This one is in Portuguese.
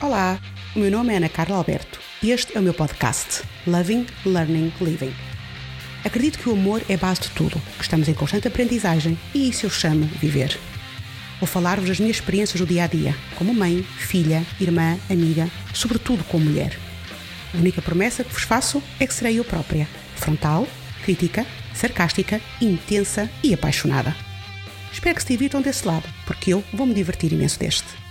Olá, o meu nome é Ana Carla Alberto e este é o meu podcast Loving, Learning, Living. Acredito que o amor é a base de tudo, que estamos em constante aprendizagem e isso eu chamo viver. Vou falar-vos das minhas experiências do dia a dia, como mãe, filha, irmã, amiga, sobretudo como mulher. A única promessa que vos faço é que serei eu própria, frontal, crítica, sarcástica, intensa e apaixonada. Espero que se divirtam desse lado, porque eu vou me divertir imenso deste.